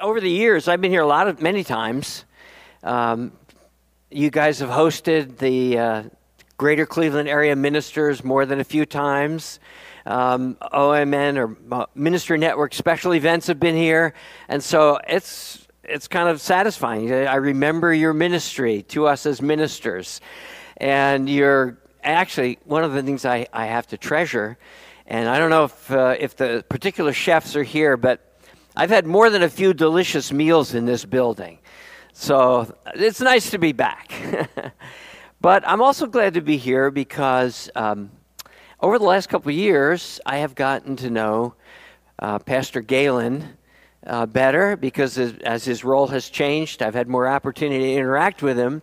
over the years, I've been here a lot of many times. Um, you guys have hosted the uh, Greater Cleveland Area Ministers more than a few times. Um, OMN or uh, Ministry Network special events have been here, and so it's it's kind of satisfying. I remember your ministry to us as ministers, and you're actually one of the things I, I have to treasure. And I don't know if uh, if the particular chefs are here, but I've had more than a few delicious meals in this building. So it's nice to be back. but I'm also glad to be here because um, over the last couple of years, I have gotten to know uh, Pastor Galen uh, better because as, as, his role has changed, I've had more opportunity to interact with him.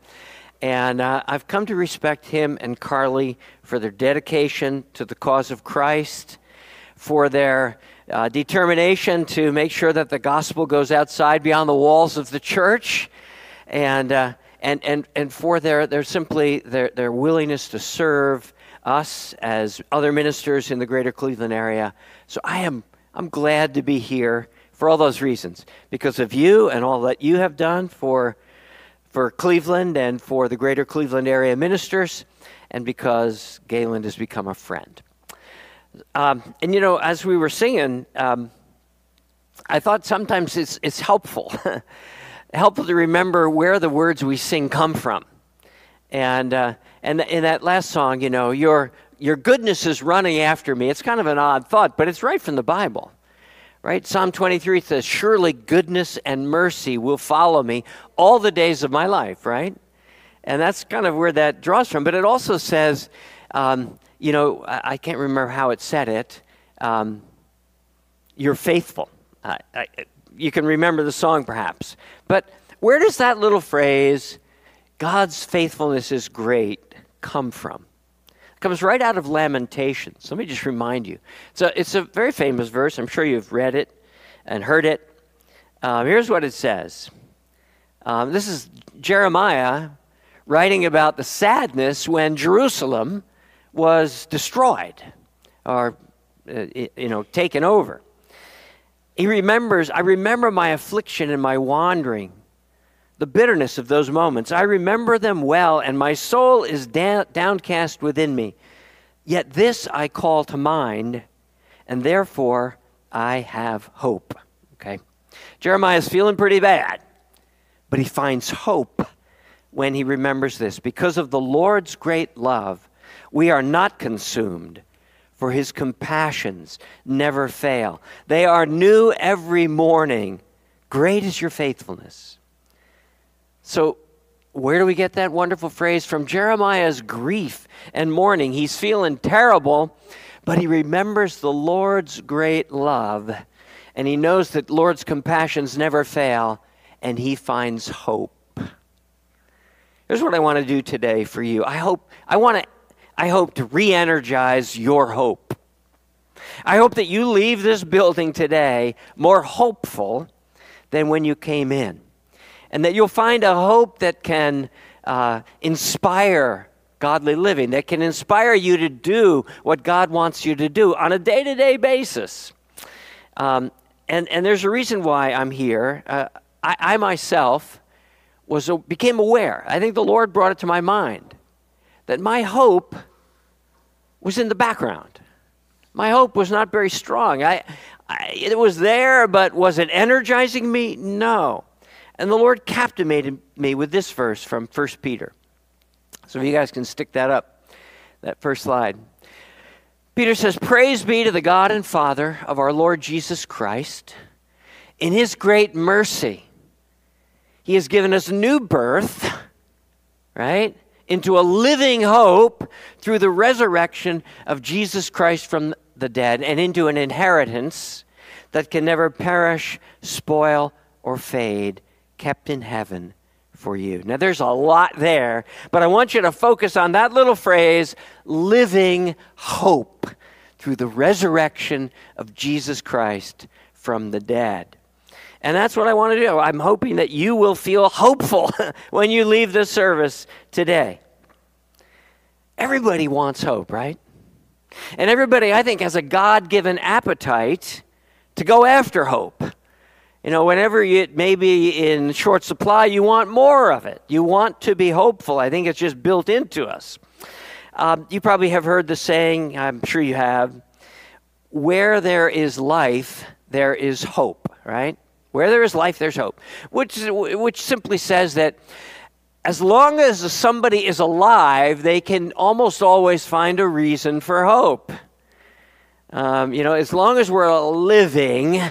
And uh, I've come to respect him and Carly for their dedication to the cause of Christ, for their uh, determination to make sure that the gospel goes outside beyond the walls of the church, and uh, and and and for their their simply their their willingness to serve us as other ministers in the greater Cleveland area. So I am I'm glad to be here for all those reasons because of you and all that you have done for for Cleveland and for the greater Cleveland area ministers and because Galen has become a friend. Um, and you know, as we were singing, um, I thought sometimes it's, it's helpful, helpful to remember where the words we sing come from. And, uh, and in that last song, you know, your, your goodness is running after me. It's kind of an odd thought, but it's right from the Bible. Right? Psalm 23 says, Surely goodness and mercy will follow me all the days of my life, right? And that's kind of where that draws from. But it also says, um, you know, I, I, can't remember how it said it. Um, you're faithful. I, you can remember the song perhaps. But where does that little phrase, God's faithfulness is great, come from? It comes right out of Lamentations. Let me just remind you. A, it's a very famous verse. I'm sure you've read it and heard it. Um, here's what it says um, This is Jeremiah writing about the sadness when Jerusalem was destroyed or, uh, you know, taken over. He remembers, I remember my affliction and my wandering, the bitterness of those moments. I remember them well, and my soul is da- downcast within me. Yet this I call to mind, and therefore I have hope. Okay? Jeremiah is feeling pretty bad, but he finds hope when he remembers this. Because of the Lord's great love, we are not consumed, for his compassions never fail. They are new every morning. Great is your faithfulness. So, where do we get that wonderful phrase? From Jeremiah's grief and mourning. He's feeling terrible, but he remembers the Lord's great love, and he knows that Lord's compassions never fail, and he finds hope. Here's what I want to do today for you. I hope I want to I hope to re energize your hope. I hope that you leave this building today more hopeful than when you came in. And that you'll find a hope that can uh, inspire godly living, that can inspire you to do what God wants you to do on a day to day basis. Um, and, and there's a reason why I'm here. Uh, I, I myself was, became aware, I think the Lord brought it to my mind that my hope was in the background. My hope was not very strong. I, I, it was there, but was it energizing me? No. And the Lord captivated me with this verse from 1 Peter. So if you guys can stick that up, that first slide. Peter says, Praise be to the God and Father of our Lord Jesus Christ. In his great mercy, he has given us new birth, right? Into a living hope through the resurrection of Jesus Christ from the dead and into an inheritance that can never perish, spoil, or fade, kept in heaven for you. Now, there's a lot there, but I want you to focus on that little phrase living hope through the resurrection of Jesus Christ from the dead. And that's what I want to do. I'm hoping that you will feel hopeful when you leave this service today. Everybody wants hope, right? And everybody, I think, has a God given appetite to go after hope. You know, whenever it may be in short supply, you want more of it. You want to be hopeful. I think it's just built into us. Um, you probably have heard the saying, I'm sure you have, where there is life, there is hope, right? Where there is life, there's hope, which, which simply says that as long as somebody is alive, they can almost always find a reason for hope. Um, you know, as long as we're living,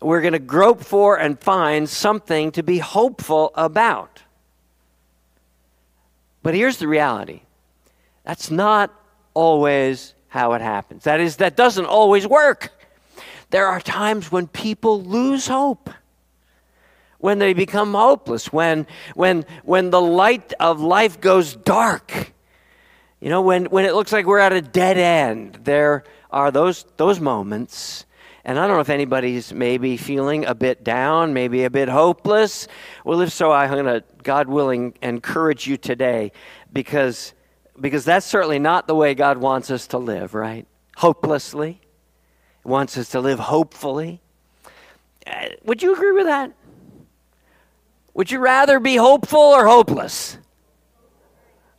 we're going to grope for and find something to be hopeful about. But here's the reality that's not always how it happens. That is, that doesn't always work. There are times when people lose hope, when they become hopeless, when, when, when the light of life goes dark. You know, when, when it looks like we're at a dead end, there are those, those moments and I don't know if anybody's maybe feeling a bit down, maybe a bit hopeless. Well, if so, I'm going to, God willing, encourage you today because, because that's certainly not the way God wants us to live, right? Hopelessly. Wants us to live hopefully. Uh, would you agree with that? Would you rather be hopeful or hopeless?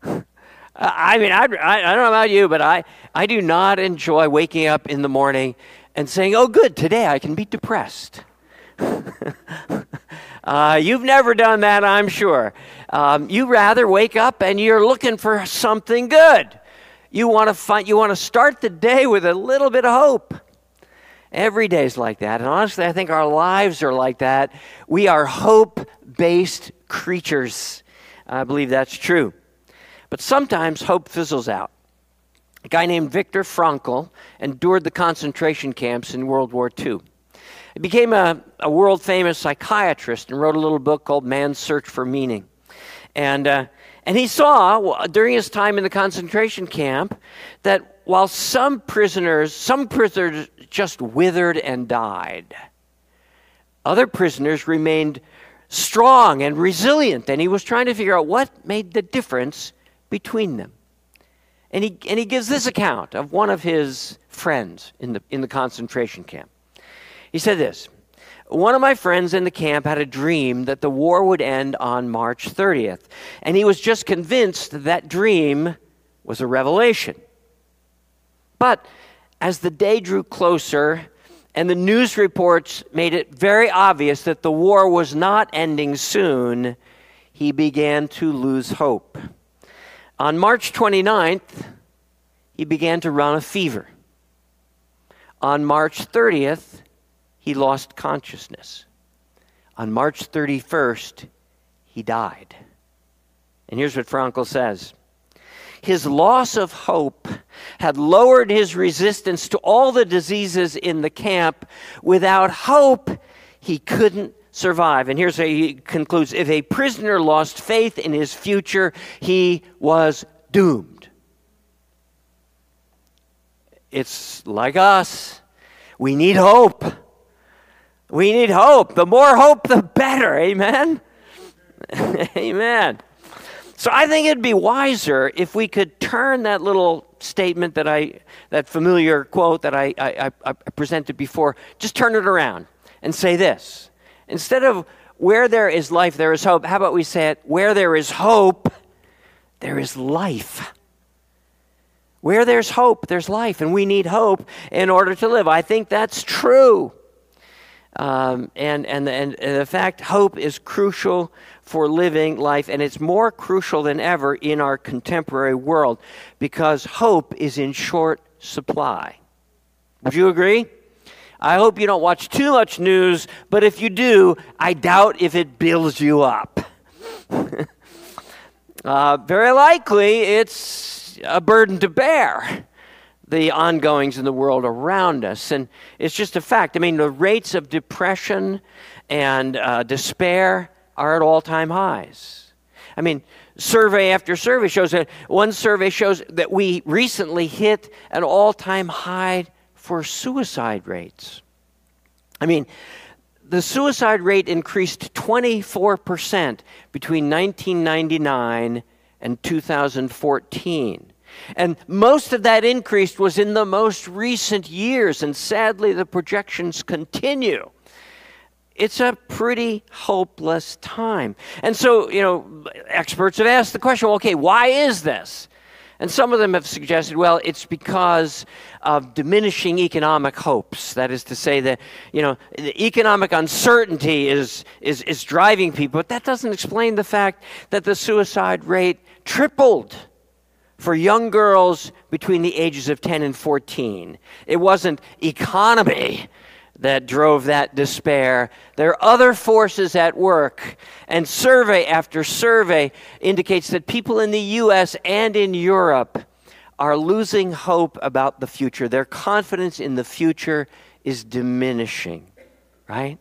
I mean, I, I, don't know about you, but I, I do not enjoy waking up in the morning and saying, oh, good, today I can be depressed. uh, you've never done that, I'm sure. Um, you rather wake up and you're looking for something good. You want to find, you want to start the day with a little bit of hope. Every day is like that. And honestly, I think our lives are like that. We are hope based creatures. I believe that's true. But sometimes hope fizzles out. A guy named Viktor Frankl endured the concentration camps in World War II. He became a, a world famous psychiatrist and wrote a little book called Man's Search for Meaning. And, uh, and he saw during his time in the concentration camp that while some prisoners, some prisoners just withered and died, other prisoners remained strong and resilient. And he was trying to figure out what made the difference between them. And he, and he gives this account of one of his friends in the, in the concentration camp. He said this One of my friends in the camp had a dream that the war would end on March 30th, and he was just convinced that, that dream was a revelation. But as the day drew closer, and the news reports made it very obvious that the war was not ending soon, he began to lose hope. On March 29th, he began to run a fever. On March 30th, he lost consciousness. On March 31st, he died. And here's what Frankl says His loss of hope had lowered his resistance to all the diseases in the camp. Without hope, he couldn't survive. And here's how he concludes if a prisoner lost faith in his future, he was doomed. It's like us. We need hope. We need hope. The more hope, the better. Amen? Amen. So I think it'd be wiser if we could turn that little statement that I, that familiar quote that I, I, I presented before, just turn it around and say this Instead of where there is life, there is hope, how about we say it? Where there is hope, there is life. Where there's hope, there's life, and we need hope in order to live. I think that's true. Um, and, and, and, and the fact hope is crucial for living life, and it's more crucial than ever in our contemporary world because hope is in short supply. Would you agree? I hope you don't watch too much news, but if you do, I doubt if it builds you up. uh, very likely it's a burden to bear, the ongoings in the world around us. And it's just a fact. I mean, the rates of depression and uh, despair are at all time highs. I mean, survey after survey shows that one survey shows that we recently hit an all time high for suicide rates. I mean, the suicide rate increased 24% between 1999 and 2014. And most of that increase was in the most recent years, and sadly, the projections continue. it's a pretty hopeless time. And so, you know, experts have asked the question well, okay, why is this? And some of them have suggested, well, it's because of diminishing economic hopes. That is to say that, you know, the economic uncertainty is, is, is driving people, but that doesn't explain the fact that the suicide rate tripled for young girls between the ages of 10 and 14. It wasn't economy that drove that despair. There are other forces at work, and survey after survey indicates that people in the US and in Europe are losing hope about the future. Their confidence in the future is diminishing, right?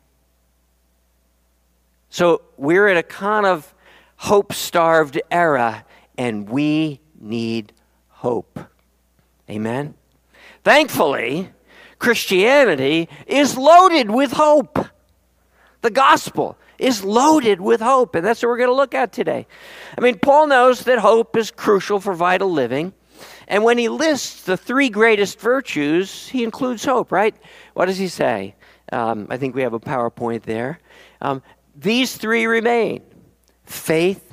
So we're in a kind of hope starved era, and we need hope. Amen? Thankfully, Christianity is loaded with hope. The gospel is loaded with hope, and that's what we're going to look at today. I mean, Paul knows that hope is crucial for vital living. And when he lists the three greatest virtues, he includes hope, right? What does he say? Um, I think we have a PowerPoint there. Um, these three remain faith,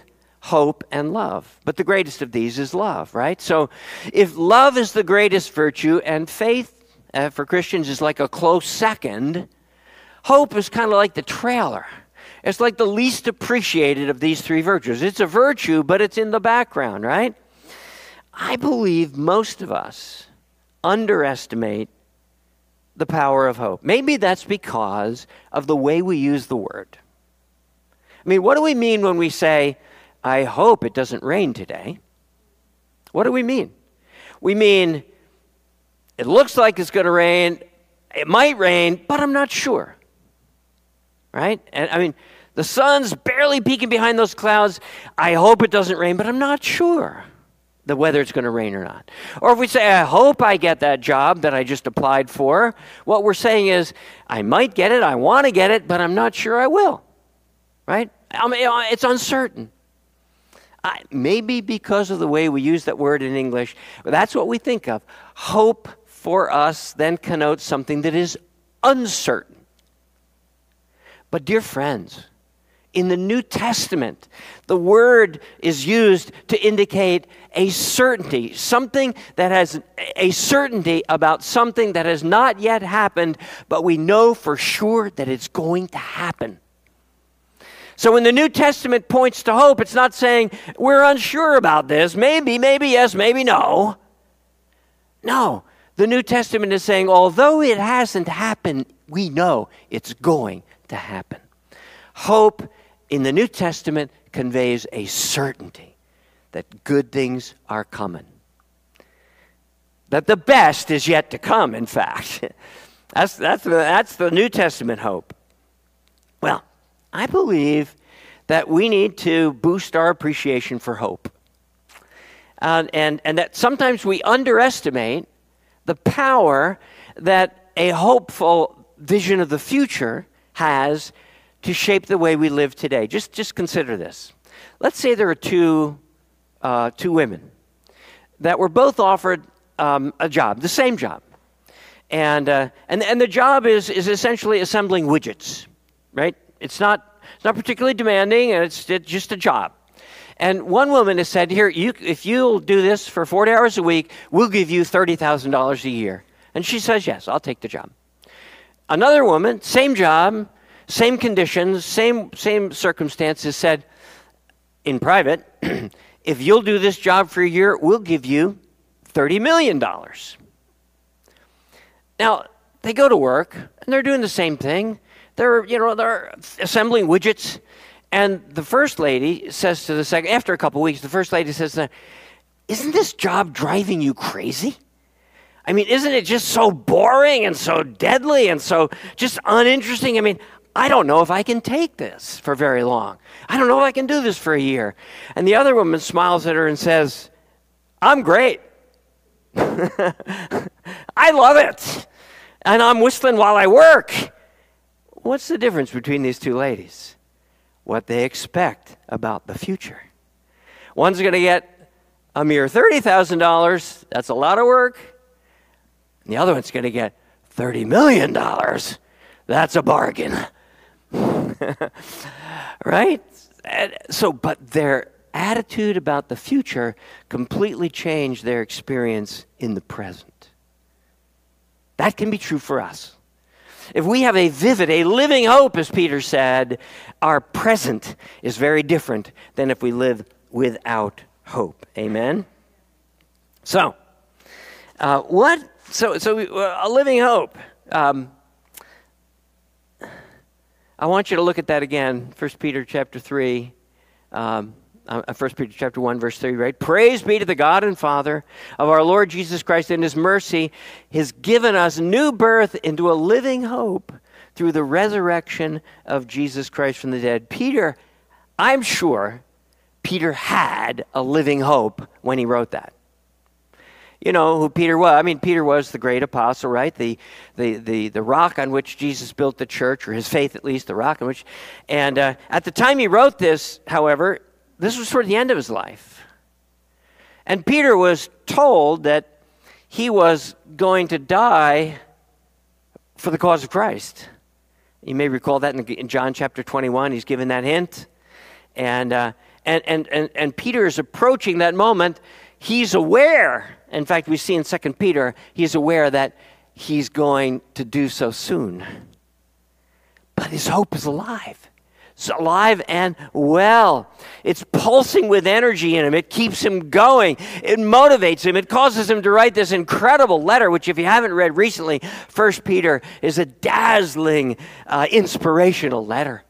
hope, and love. But the greatest of these is love, right? So if love is the greatest virtue and faith uh, for Christians is like a close second. Hope is kind of like the trailer. It's like the least appreciated of these three virtues. It's a virtue, but it's in the background, right? I believe most of us underestimate the power of hope. Maybe that's because of the way we use the word. I mean, what do we mean when we say, I hope it doesn't rain today? What do we mean? We mean, it looks like it's going to rain. It might rain, but I'm not sure. Right? And I mean, the sun's barely peeking behind those clouds. I hope it doesn't rain, but I'm not sure the whether it's going to rain or not. Or if we say, I hope I get that job that I just applied for, what we're saying is, I might get it, I want to get it, but I'm not sure I will. Right? I mean, it's uncertain. Maybe because of the way we use that word in English, that's what we think of. Hope for us then connotes something that is uncertain. But, dear friends, in the New Testament, the word is used to indicate a certainty, something that has a certainty about something that has not yet happened, but we know for sure that it's going to happen. So when the New Testament points to hope, it's not saying we're unsure about this, maybe, maybe yes, maybe no. No, the New Testament is saying, although it hasn't happened, we know it's going to happen. Hope in the New Testament conveys a certainty that good things are coming. That the best is yet to come, in fact. that's, that's, that's the New Testament hope. Well, I believe that we need to boost our appreciation for hope. Uh, and, and that sometimes we underestimate the power that a hopeful vision of the future has to shape the way we live today. Just, just consider this. Let's say there are two, uh, two women that were both offered um, a job, the same job. And, uh, and, and the job is, is essentially assembling widgets, right? It's not, it's not particularly demanding, and it's, it's just a job. And one woman has said, Here, you, if you'll do this for 40 hours a week, we'll give you $30,000 a year. And she says, Yes, I'll take the job. Another woman, same job, same conditions, same, same circumstances, said in private, If you'll do this job for a year, we'll give you $30 million. Now, they go to work and they're doing the same thing. They're, you know, they're assembling widgets and the first lady says to the second, after a couple weeks, the first lady says, Isn't this job driving you crazy? I mean, isn't it just so boring and so deadly and so just uninteresting? I mean, I don't know if I can take this for very long. I don't know if I can do this for a year. And the other woman smiles at her and says, I'm great. I love it. And I'm whistling while I work. What's the difference between these two ladies? what they expect about the future. One's going to get a mere $30,000. That's a lot of work. And the other one's going to get $30 million. That's a bargain. right? And so, but their attitude about the future completely changed their experience in the present. That can be true for us. If we have a vivid, a living hope, as Peter said, our present is very different than if we live without hope. Amen? So, uh, what? So, so we, uh, a living hope. Um, I want you to look at that again, 1 Peter chapter 3. Um, uh, 1 Peter chapter 1 verse 3 right praise be to the god and father of our lord jesus christ in his mercy has given us new birth into a living hope through the resurrection of jesus christ from the dead peter i'm sure peter had a living hope when he wrote that you know who Peter was. I mean, Peter was the great apostle, right? The, the, the, the rock on which Jesus built the church, or his faith at least, the rock on which. And uh, at the time he wrote this, however, this was toward the end of his life. And Peter was told that he was going to die for the cause of Christ. You may recall that in, John chapter 21, he's given that hint. And, uh, and, and, and, and Peter is approaching that moment. He's aware in fact, we see in 2 Peter, he's aware that he's going to do so soon. But his hope is alive. It's alive and well. It's pulsing with energy in him. It keeps him going. It motivates him. It causes him to write this incredible letter, which, if you haven't read recently, First Peter is a dazzling, uh, inspirational letter.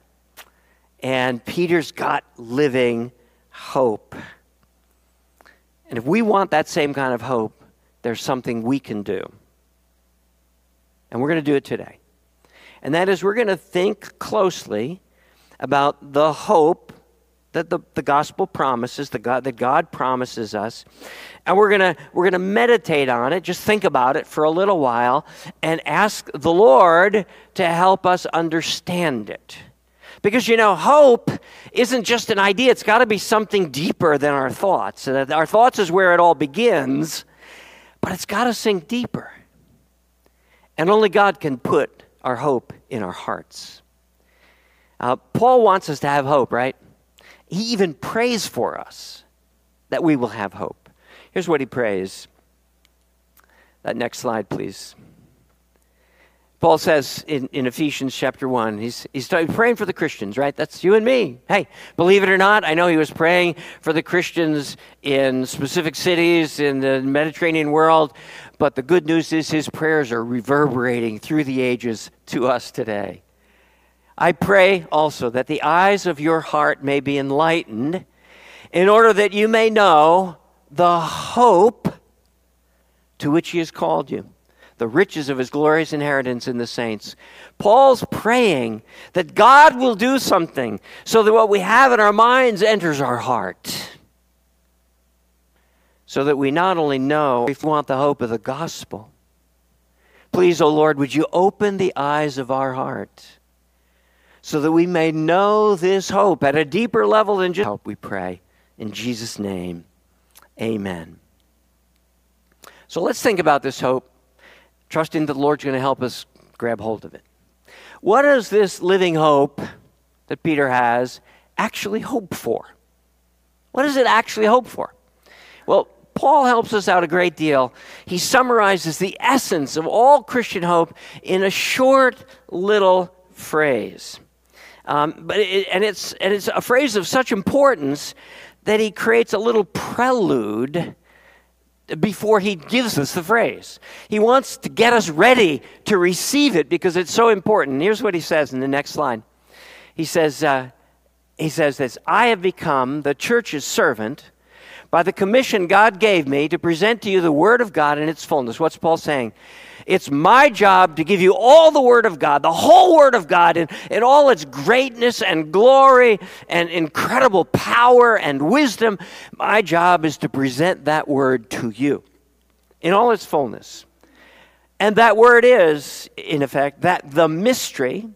And Peter's got living hope. And if we want that same kind of hope, there's something we can do. And we're going to do it today. And that is, we're going to think closely about the hope that the, the gospel promises, the God, that God promises us. And we're going we're to meditate on it, just think about it for a little while, and ask the Lord to help us understand it. Because, you know, hope isn't just an idea, it's got to be something deeper than our thoughts. Uh, our thoughts is where it all begins, but it's got to sink deeper. And only God can put our hope in our hearts. Uh, Paul wants us to have hope, right? He even prays for us that we will have hope. Here's what he prays. That next slide, please. Paul says in, in Ephesians chapter 1, he's, he's praying for the Christians, right? That's you and me. Hey, believe it or not, I know he was praying for the Christians in specific cities in the Mediterranean world, but the good news is his prayers are reverberating through the ages to us today. I pray also that the eyes of your heart may be enlightened in order that you may know the hope to which he has called you the riches of his glorious inheritance in the saints. Paul's praying that God will do something so that what we have in our minds enters our heart. So that we not only know if we want the hope of the gospel, please, O oh Lord, would you open the eyes of our heart so that we may know this hope at a deeper level than just hope, we pray. In Jesus' name, amen. So let's think about this hope trusting that the Lord's going to help us grab hold of it. What does this living hope that Peter has actually hope for? What does it actually hope for? Well, Paul helps us out a great deal. He summarizes the essence of all Christian hope in a short little phrase. Um, but it, and, it's, and it's a phrase of such importance that he creates a little prelude before he gives us the phrase. He wants to get us ready to receive it because it's so important. Here's what he says in the next line. He says, uh, he says this I have become the church's servant by the commission God gave me to present to you the Word of God in its fullness. What's Paul saying? It's my job to give you all the Word of God, the whole Word of God, in, in all its greatness and glory and incredible power and wisdom. My job is to present that Word to you in all its fullness. And that Word is, in effect, that the mystery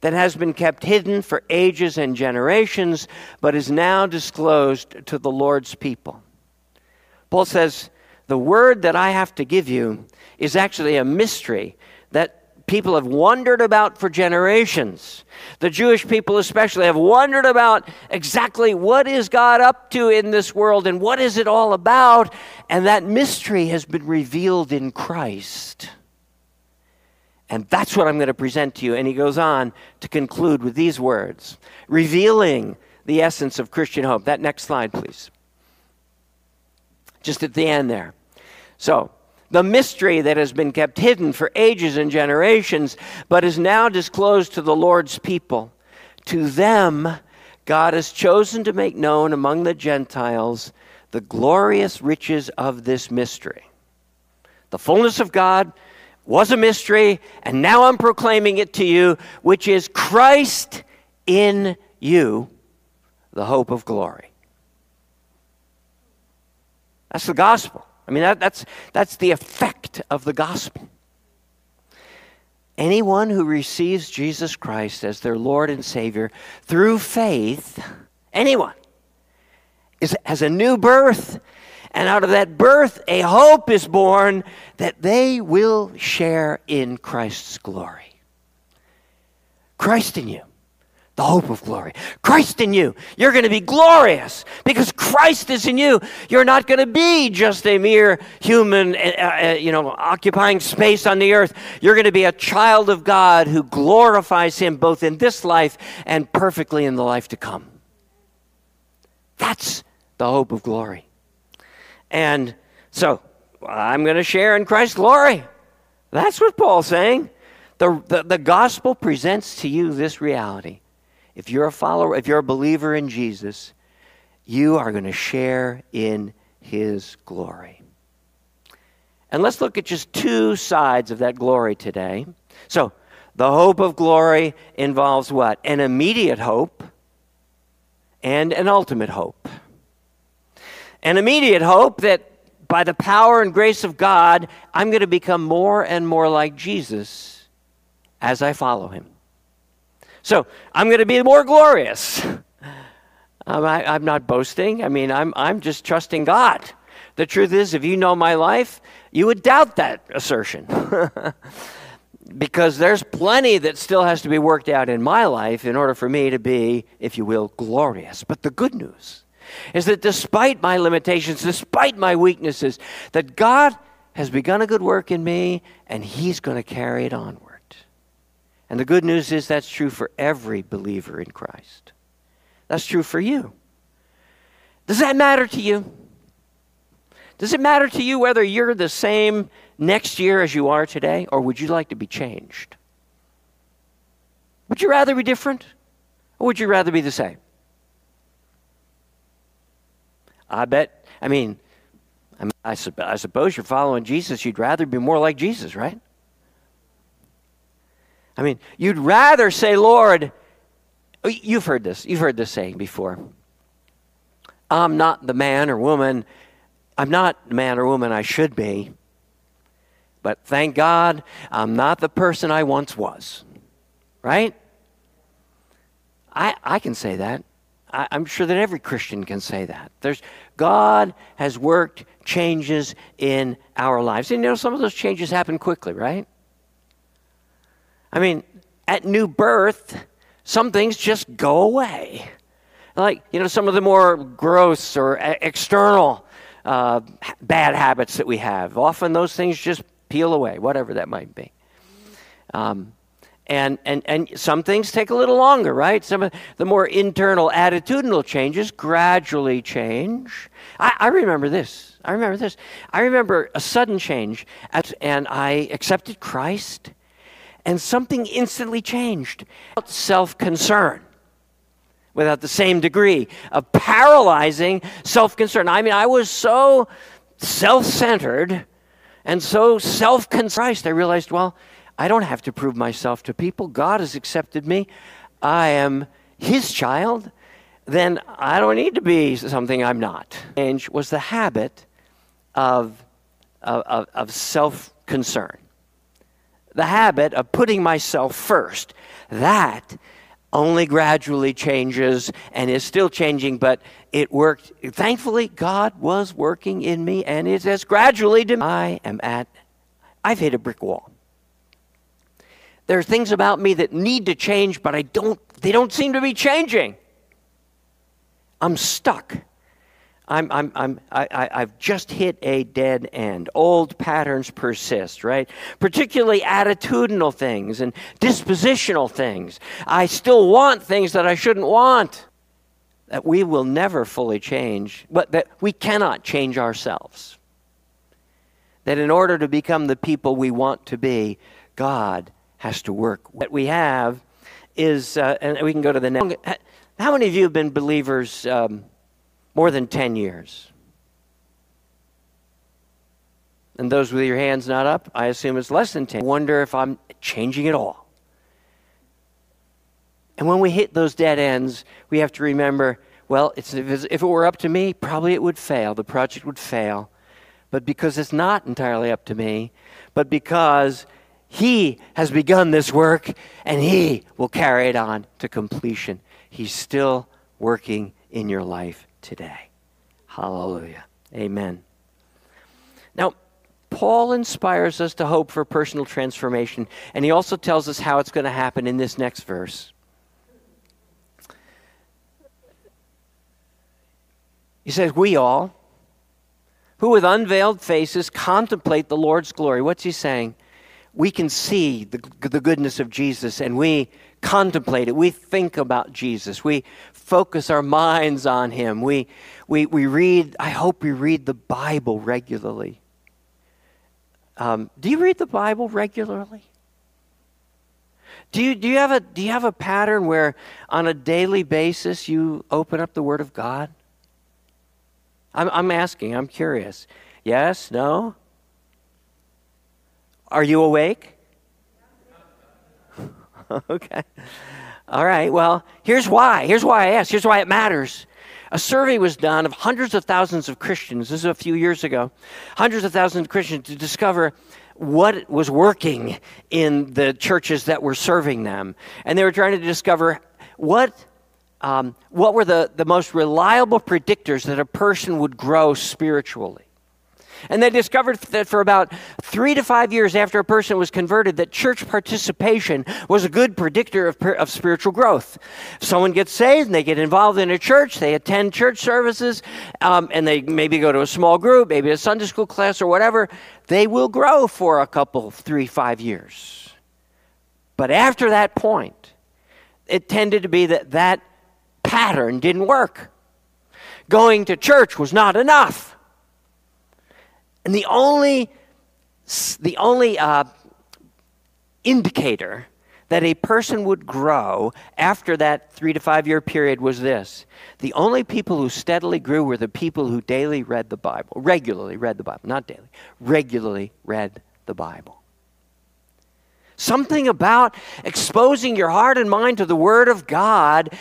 that has been kept hidden for ages and generations, but is now disclosed to the Lord's people. Paul says, The word that I have to give you is actually a mystery that people have wondered about for generations. The Jewish people, especially, have wondered about exactly what is God up to in this world and what is it all about. And that mystery has been revealed in Christ. And that's what I'm going to present to you. And he goes on to conclude with these words revealing the essence of Christian hope. That next slide, please. Just at the end there. So, the mystery that has been kept hidden for ages and generations, but is now disclosed to the Lord's people. To them, God has chosen to make known among the Gentiles the glorious riches of this mystery. The fullness of God was a mystery, and now I'm proclaiming it to you, which is Christ in you, the hope of glory. That's the gospel. I mean, that, that's, that's the effect of the gospel. Anyone who receives Jesus Christ as their Lord and Savior through faith, anyone, is, has a new birth. And out of that birth, a hope is born that they will share in Christ's glory. Christ in you the hope of glory. Christ in you. You're going to be glorious because Christ is in you. You're not going to be just a mere human, uh, uh, you know, occupying space on the earth. You're going to be a child of God who glorifies Him both in this life and perfectly in the life to come. That's the hope of glory. And so I'm going to share in Christ's glory. That's what Paul's saying. The, the, the gospel presents to you this reality if you're a follower, if you're a believer in Jesus, you are going to share in his glory. And let's look at just two sides of that glory today. So, the hope of glory involves what? An immediate hope and an ultimate hope. An immediate hope that by the power and grace of God, I'm going to become more and more like Jesus as I follow him. So I'm going to be more glorious. Um, I, am not boasting. I mean, I'm, I'm just trusting God. The truth is, if you know my life, you would doubt that assertion. because there's plenty that still has to be worked out in my life in order for me to be, if you will, glorious. But the good news is that despite my limitations, despite my weaknesses, that God has begun a good work in me and He's going to carry it onward. And the good news is that's true for every believer in Christ. That's true for you. Does that matter to you? Does it matter to you whether you're the same next year as you are today, or would you like to be changed? Would you rather be different, or would you rather be the same? I bet, I mean, I, I, I suppose you're following Jesus, you'd rather be more like Jesus, right? I mean, you'd rather say, Lord, you've heard this, you've heard this saying before. I'm not the man or woman, I'm not the man or woman I should be, but thank God I'm not the person I once was. Right? I, I can say that. I, am sure that every Christian can say that. There's God has worked changes in our lives. And you know, some of those changes happen quickly, right? I mean, at new birth, some things just go away. Like, you know, some of the more gross or external uh, bad habits that we have. Often those things just peel away, whatever that might be. Um, and, and, and some things take a little longer, right? Some of the more internal attitudinal changes gradually change. I, I remember this. I remember this. I remember a sudden change, and I accepted Christ and something instantly changed. Self concern without the same degree of paralyzing self concern. I mean, I was so self centered and so self concerned. I realized, well, I don't have to prove myself to people. God has accepted me. I am His child. Then I don't need to be something I'm not. Change was the habit of, of, of self concern the habit of putting myself first. That only gradually changes and is still changing, but it worked. Thankfully, God was working in me, and it has gradually. I am at, I've hit a brick wall. There are things about me that need to change, but I don't, they don't seem to be changing. I'm stuck. I'm, I'm, I'm, I, I've just hit a dead end. Old patterns persist, right? Particularly attitudinal things and dispositional things. I still want things that I shouldn't want. That we will never fully change, but that we cannot change ourselves. That in order to become the people we want to be, God has to work. What we have is, uh, and we can go to the next. How many of you have been believers? Um, more than 10 years. And those with your hands not up, I assume it's less than 10. Wonder if I'm changing it all. And when we hit those dead ends, we have to remember well, if it were up to me, probably it would fail. The project would fail. But because it's not entirely up to me, but because He has begun this work and He will carry it on to completion, He's still working in your life today. Hallelujah. Amen. Now, Paul inspires us to hope for personal transformation, and he also tells us how it's going to happen in this next verse. He says, We all, who with unveiled faces contemplate the Lord's glory. What's he saying? We can see the, the goodness of Jesus, and we contemplate it. We think about Jesus. We focus our minds on him. We, we, we read, I hope we read the Bible regularly. Um, do you read the Bible regularly? Do you, do, you have a, do you have a pattern where on a daily basis you open up the Word of God? I'm, I'm asking, I'm curious. Yes? No? Are you awake? okay. All right. Well, here's why. Here's why I asked. Here's why it matters. A survey was done of hundreds of thousands of Christians. This is a few years ago. Hundreds of thousands of Christians to discover what was working in the churches that were serving them. And they were trying to discover what, um, what were the, the most reliable predictors that a person would grow spiritually. And they discovered that for about three to five years after a person was converted, that church participation was a good predictor of, of spiritual growth. Someone gets saved and they get involved in a church, they attend church services, um, and they maybe go to a small group, maybe a Sunday school class or whatever. They will grow for a couple, three, five years. But after that point, it tended to be that that pattern didn't work. Going to church was not enough. And the only, the only uh, indicator that a person would grow after that three to five year period was this the only people who steadily grew were the people who daily read the Bible, regularly read the Bible, not daily, regularly read the Bible. Something about exposing your heart and mind to the Word of God,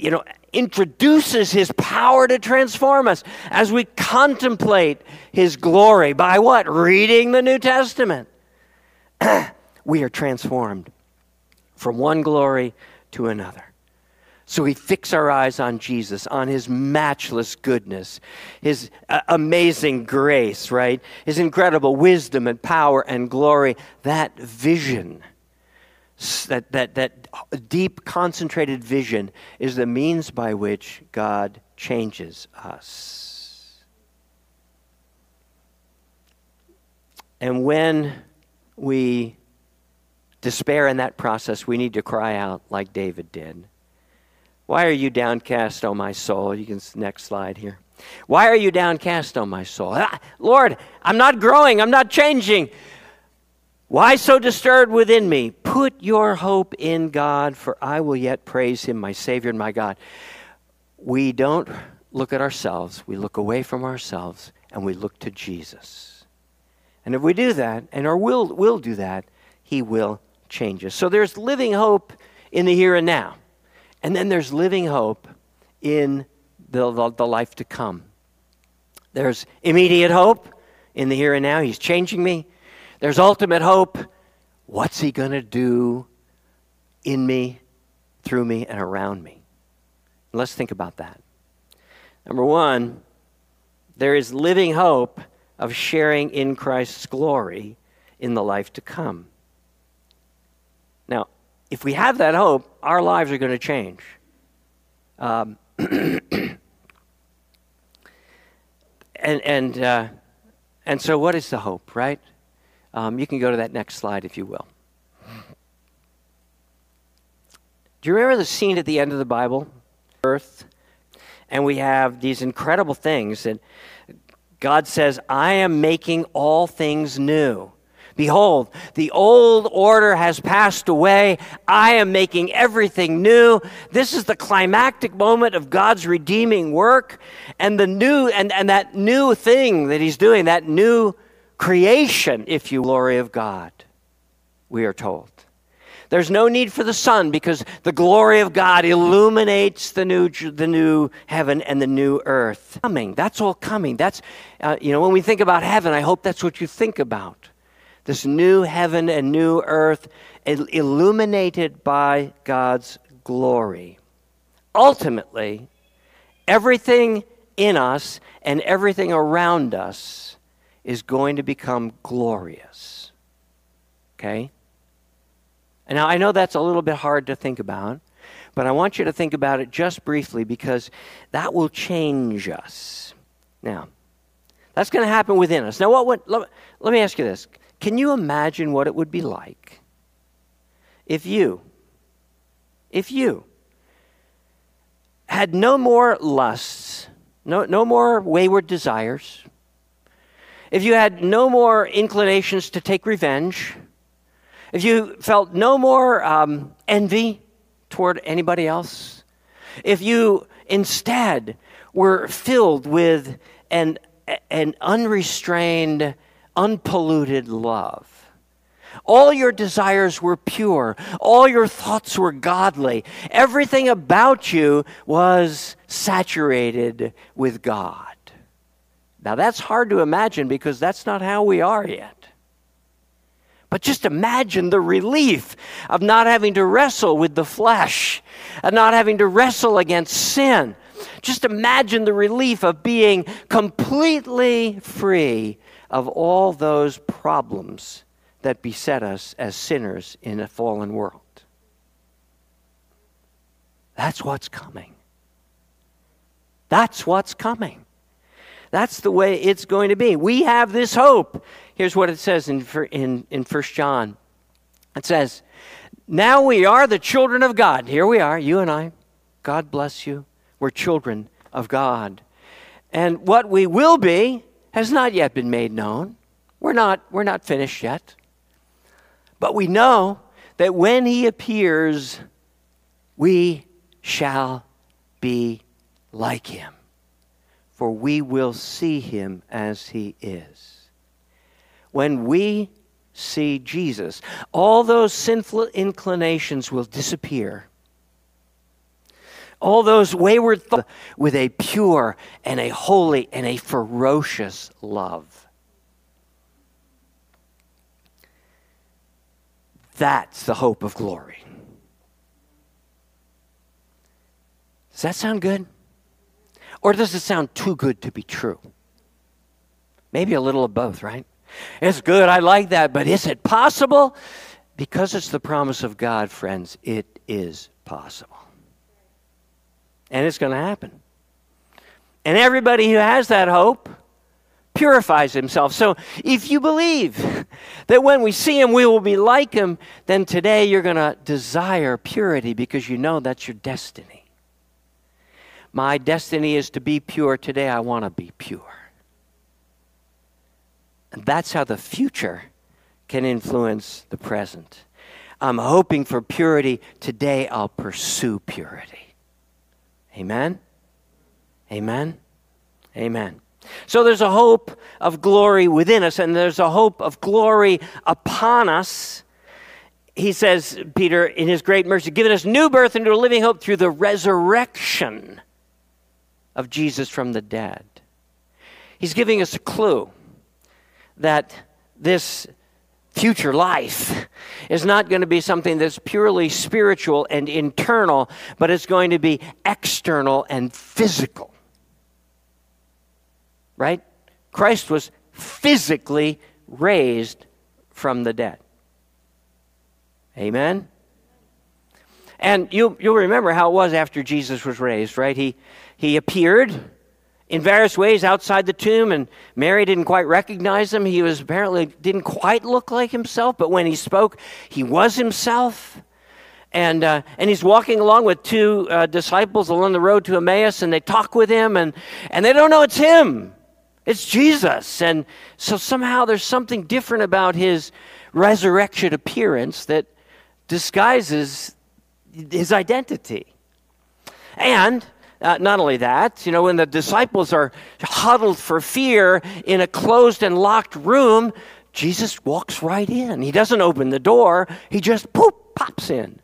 you know, introduces his power to transform us as we contemplate his glory by what? Reading the New Testament. we are transformed from one glory to another. So we fix our eyes on Jesus, on his matchless goodness, his uh, amazing grace, right? His incredible wisdom and power and glory. That vision that, that, that deep, concentrated vision is the means by which God changes us. And when we despair in that process, we need to cry out like David did. Why are you downcast, O my soul? You can next slide here. Why are you downcast, O my soul? Ah, Lord, I'm not growing, I'm not changing. Why so disturbed within me? Put your hope in God, for I will yet praise him, my Savior and my God. We don't look at ourselves, we look away from ourselves, and we look to Jesus. And if we do that, and our will will do that, he will change us. So there's living hope in the here and now. And then there's living hope in the, the, the life to come. There's immediate hope in the here and now. He's changing me. There's ultimate hope. What's He going to do in me, through me, and around me? Let's think about that. Number one, there is living hope of sharing in Christ's glory in the life to come. Now, if we have that hope, our lives are going to change. Um, and and uh, and so, what is the hope, right? Um, you can go to that next slide if you will. Do you remember the scene at the end of the Bible? Earth, and we have these incredible things, and God says, "I am making all things new." Behold, the old order has passed away. I am making everything new. This is the climactic moment of God's redeeming work. And the new, and, and that new thing that He's doing, that new creation, if you glory of God, we are told. There's no need for the sun because the glory of God illuminates the new, the new heaven and the new earth. Coming, that's all coming. That's, uh, you know, when we think about heaven, I hope that's what you think about this new heaven and new earth illuminated by God's glory. Ultimately, everything in us and everything around us is going to become glorious. Okay? And now I know that's a little bit hard to think about, but I want you to think about it just briefly because that will change us. Now, that's going to happen within us. Now, what would, let, let me ask you this can you imagine what it would be like if you, if you had no more lusts, no, no more wayward desires, if you had no more inclinations to take revenge, if you felt no more um, envy toward anybody else, if you instead were filled with an, an unrestrained unpolluted love. All your desires were pure. All your thoughts were godly. Everything about you was saturated with God. Now, that's hard to imagine because that's not how we are yet. But just imagine the relief of not having to wrestle with the flesh, and not having to wrestle against sin. Just imagine the relief of being completely free of all those problems that beset us as sinners in a fallen world. That's what's coming. That's what's coming. That's the way it's going to be. We have this hope. Here's what it says in, in, in 1 John it says, Now we are the children of God. Here we are, you and I. God bless you. We're children of God. And what we will be has not yet been made known. We're not, we're not finished yet. But we know that when he appears, we shall be like him, for we will see him as he is. When we see Jesus, all those sinful inclinations will disappear all those wayward thoughts with a pure and a holy and a ferocious love. That's the hope of glory. Does that sound good? Or does it sound too good to be true? Maybe a little of both, right? It's good, I like that, but is it possible? Because it's the promise of God, friends, it is possible. And it's going to happen. And everybody who has that hope purifies himself. So if you believe that when we see him, we will be like him, then today you're going to desire purity because you know that's your destiny. My destiny is to be pure. Today I want to be pure. And that's how the future can influence the present. I'm hoping for purity. Today I'll pursue purity. Amen? Amen? Amen. So there's a hope of glory within us, and there's a hope of glory upon us. He says, Peter, in his great mercy, giving us new birth into a living hope through the resurrection of Jesus from the dead. He's giving us a clue that this future life is not going to be something that's purely spiritual and internal, but it's going to be external and physical. Right? Christ was physically raised from the dead. Amen? And you, you'll remember how it was after Jesus was raised, right? He, he appeared in various ways outside the tomb, and Mary didn't quite recognize him. He was apparently didn't quite look like himself, but when he spoke, he was himself. And, uh, and he's walking along with two uh, disciples along the road to Emmaus, and they talk with him, and, and they don't know it's him. It's Jesus. And so somehow there's something different about his resurrection appearance that disguises his identity. And uh, not only that, you know, when the disciples are huddled for fear in a closed and locked room, Jesus walks right in. He doesn't open the door, he just poop pops in.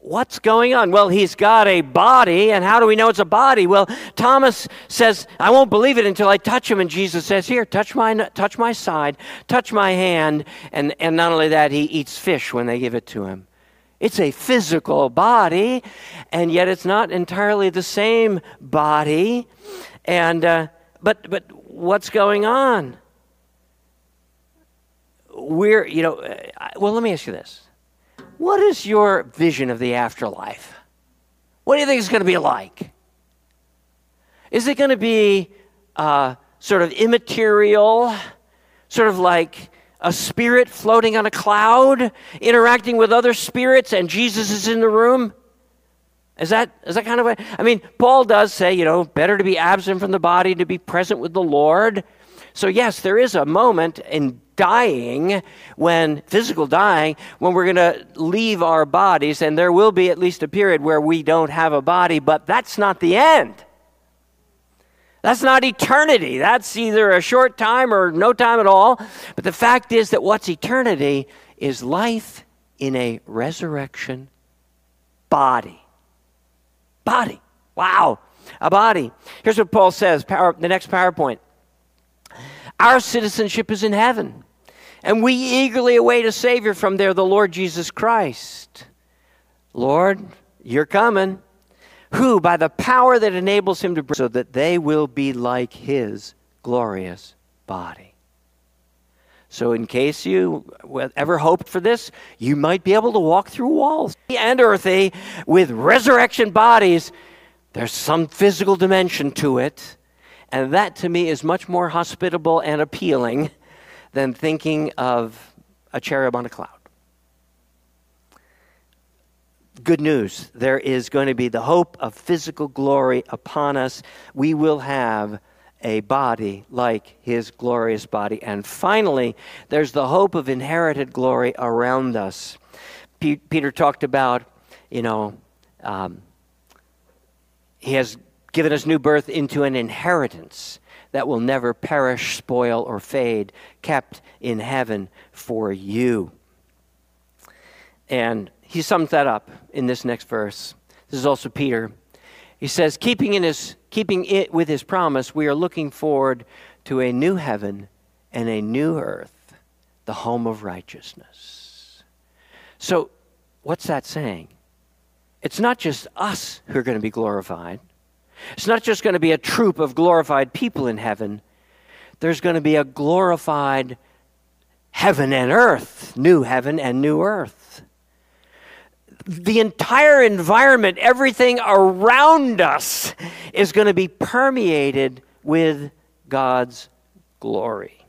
What's going on? Well, he's got a body, and how do we know it's a body? Well, Thomas says, "I won't believe it until I touch him." And Jesus says, "Here, touch my touch my side, touch my hand." And and not only that, he eats fish when they give it to him. It's a physical body, and yet it's not entirely the same body. And uh, but but what's going on? We're you know. Uh, well, let me ask you this: What is your vision of the afterlife? What do you think it's going to be like? Is it going to be uh, sort of immaterial, sort of like a spirit floating on a cloud, interacting with other spirits, and Jesus is in the room? Is that, is that kind of a. I mean, Paul does say, you know, better to be absent from the body to be present with the Lord. So, yes, there is a moment in dying, when physical dying, when we're going to leave our bodies, and there will be at least a period where we don't have a body, but that's not the end. That's not eternity. That's either a short time or no time at all. But the fact is that what's eternity is life in a resurrection body. Body. Wow. A body. Here's what Paul says, power, the next PowerPoint. Our citizenship is in heaven, and we eagerly await a Savior from there, the Lord Jesus Christ. Lord, you're coming who by the power that enables him to bring, so that they will be like his glorious body. So, in case you ever hoped for this, you might be able to walk through walls and earthy with resurrection bodies. There's some physical dimension to it. And that to me is much more hospitable and appealing than thinking of a cherub on a cloud good news. There is going to be the hope of physical glory upon us. We will have a body like his glorious body. And finally, there's the hope of inherited glory around us. P- Peter talked about, you know, um, he has given us new birth into an inheritance that will never perish, spoil, or fade, kept in heaven for you. And he sums that up in this next verse. This is also Peter. He says, keeping, in his, keeping it with his promise, we are looking forward to a new heaven and a new earth, the home of righteousness. So, what's that saying? It's not just us who are going to be glorified. It's not just going to be a troop of glorified people in heaven. There's going to be a glorified heaven and earth, new heaven and new earth the entire environment, everything around us, is going to be permeated with God's glory.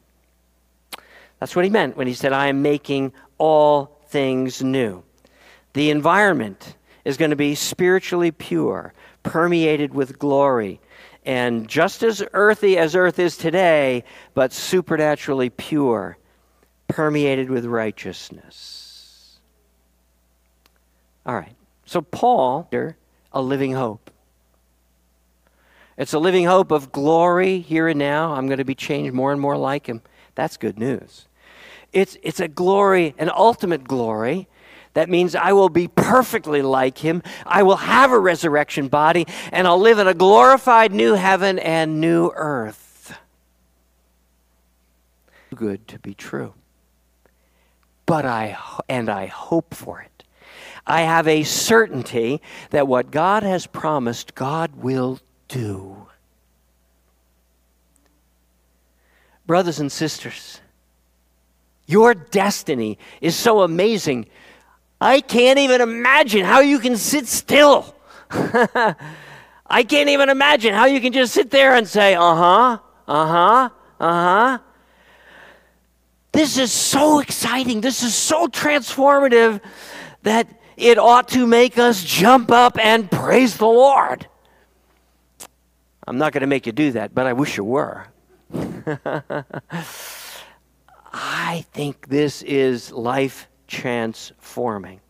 That's what he meant when he said, I am making all things new. The environment is going to be spiritually pure, permeated with glory, and just as earthy as earth is today, but supernaturally pure, permeated with righteousness. All right. So, Paul, a living hope. It's a living hope of glory here and now. I'm going to be changed more and more like him. That's good news. It's, it's a glory, an ultimate glory. That means I will be perfectly like him. I will have a resurrection body, and I'll live in a glorified new heaven and new earth. Good to be true. But I, and I hope for it. I have a certainty that what God has promised, God will do. Brothers and sisters, your destiny is so amazing. I can't even imagine how you can sit still. I can't even imagine how you can just sit there and say, uh huh, uh huh, uh huh. This is so exciting. This is so transformative that it ought to make us jump up and praise the Lord. I'm not going to make you do that, but I wish you were. I think this is life transforming.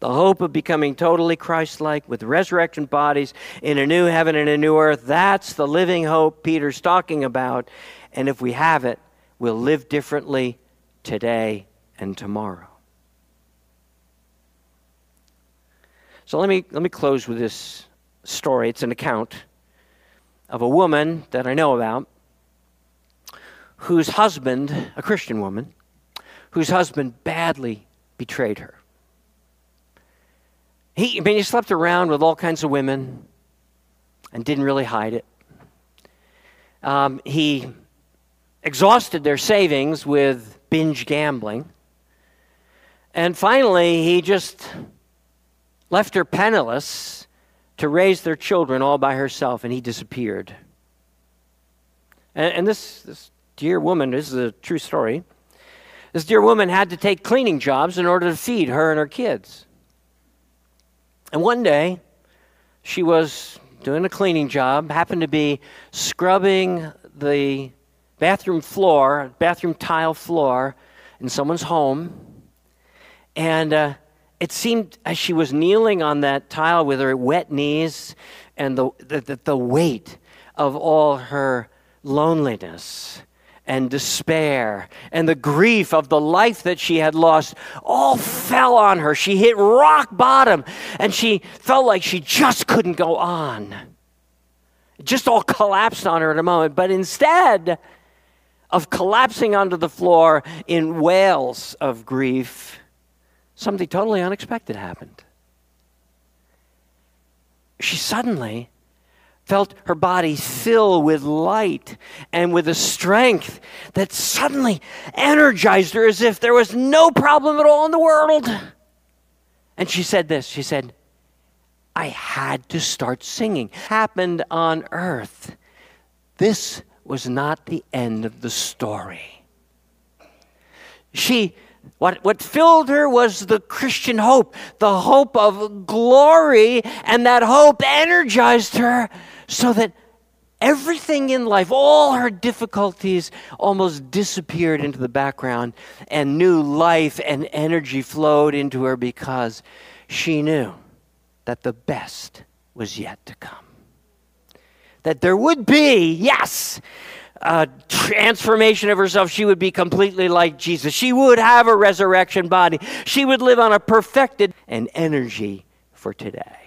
The hope of becoming totally Christ like with resurrection bodies in a new heaven and a new earth, that's the living hope Peter's talking about. And if we have it, we'll live differently today and tomorrow. So let me, let me close with this story. It's an account of a woman that I know about whose husband, a Christian woman, whose husband badly betrayed her. He, I mean, he slept around with all kinds of women and didn't really hide it. Um, he exhausted their savings with binge gambling. And finally, he just left her penniless to raise their children all by herself, and he disappeared. And, and this, this dear woman, this is a true story. This dear woman had to take cleaning jobs in order to feed her and her kids. And one day, she was doing a cleaning job, happened to be scrubbing the bathroom floor, bathroom tile floor in someone's home. And uh, it seemed as she was kneeling on that tile with her wet knees and the, the, the weight of all her loneliness and despair and the grief of the life that she had lost all fell on her. She hit rock bottom and she felt like she just couldn't go on. It just all collapsed on her in a moment. But instead of collapsing onto the floor in wails of grief, something totally unexpected happened. She suddenly felt her body fill with light and with a strength that suddenly energized her as if there was no problem at all in the world. And she said this she said, I had to start singing. Happened on earth. This was not the end of the story. She what, what filled her was the Christian hope, the hope of glory, and that hope energized her so that everything in life, all her difficulties almost disappeared into the background, and new life and energy flowed into her because she knew that the best was yet to come. That there would be, yes, a transformation of herself. She would be completely like Jesus. She would have a resurrection body. She would live on a perfected and energy for today.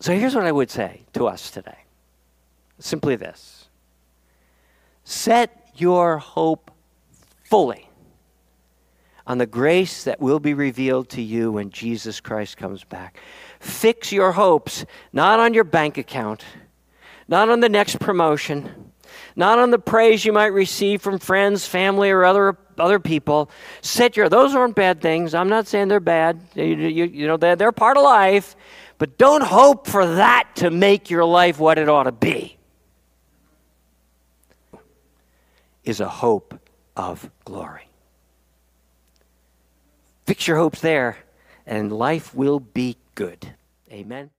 So here's what I would say to us today simply this set your hope fully on the grace that will be revealed to you when Jesus Christ comes back. Fix your hopes not on your bank account, not on the next promotion, not on the praise you might receive from friends, family, or other other people. Set your those aren't bad things. I'm not saying they're bad. You, you, you know they're, they're part of life. But don't hope for that to make your life what it ought to be. Is a hope of glory. Fix your hopes there, and life will be good. Amen.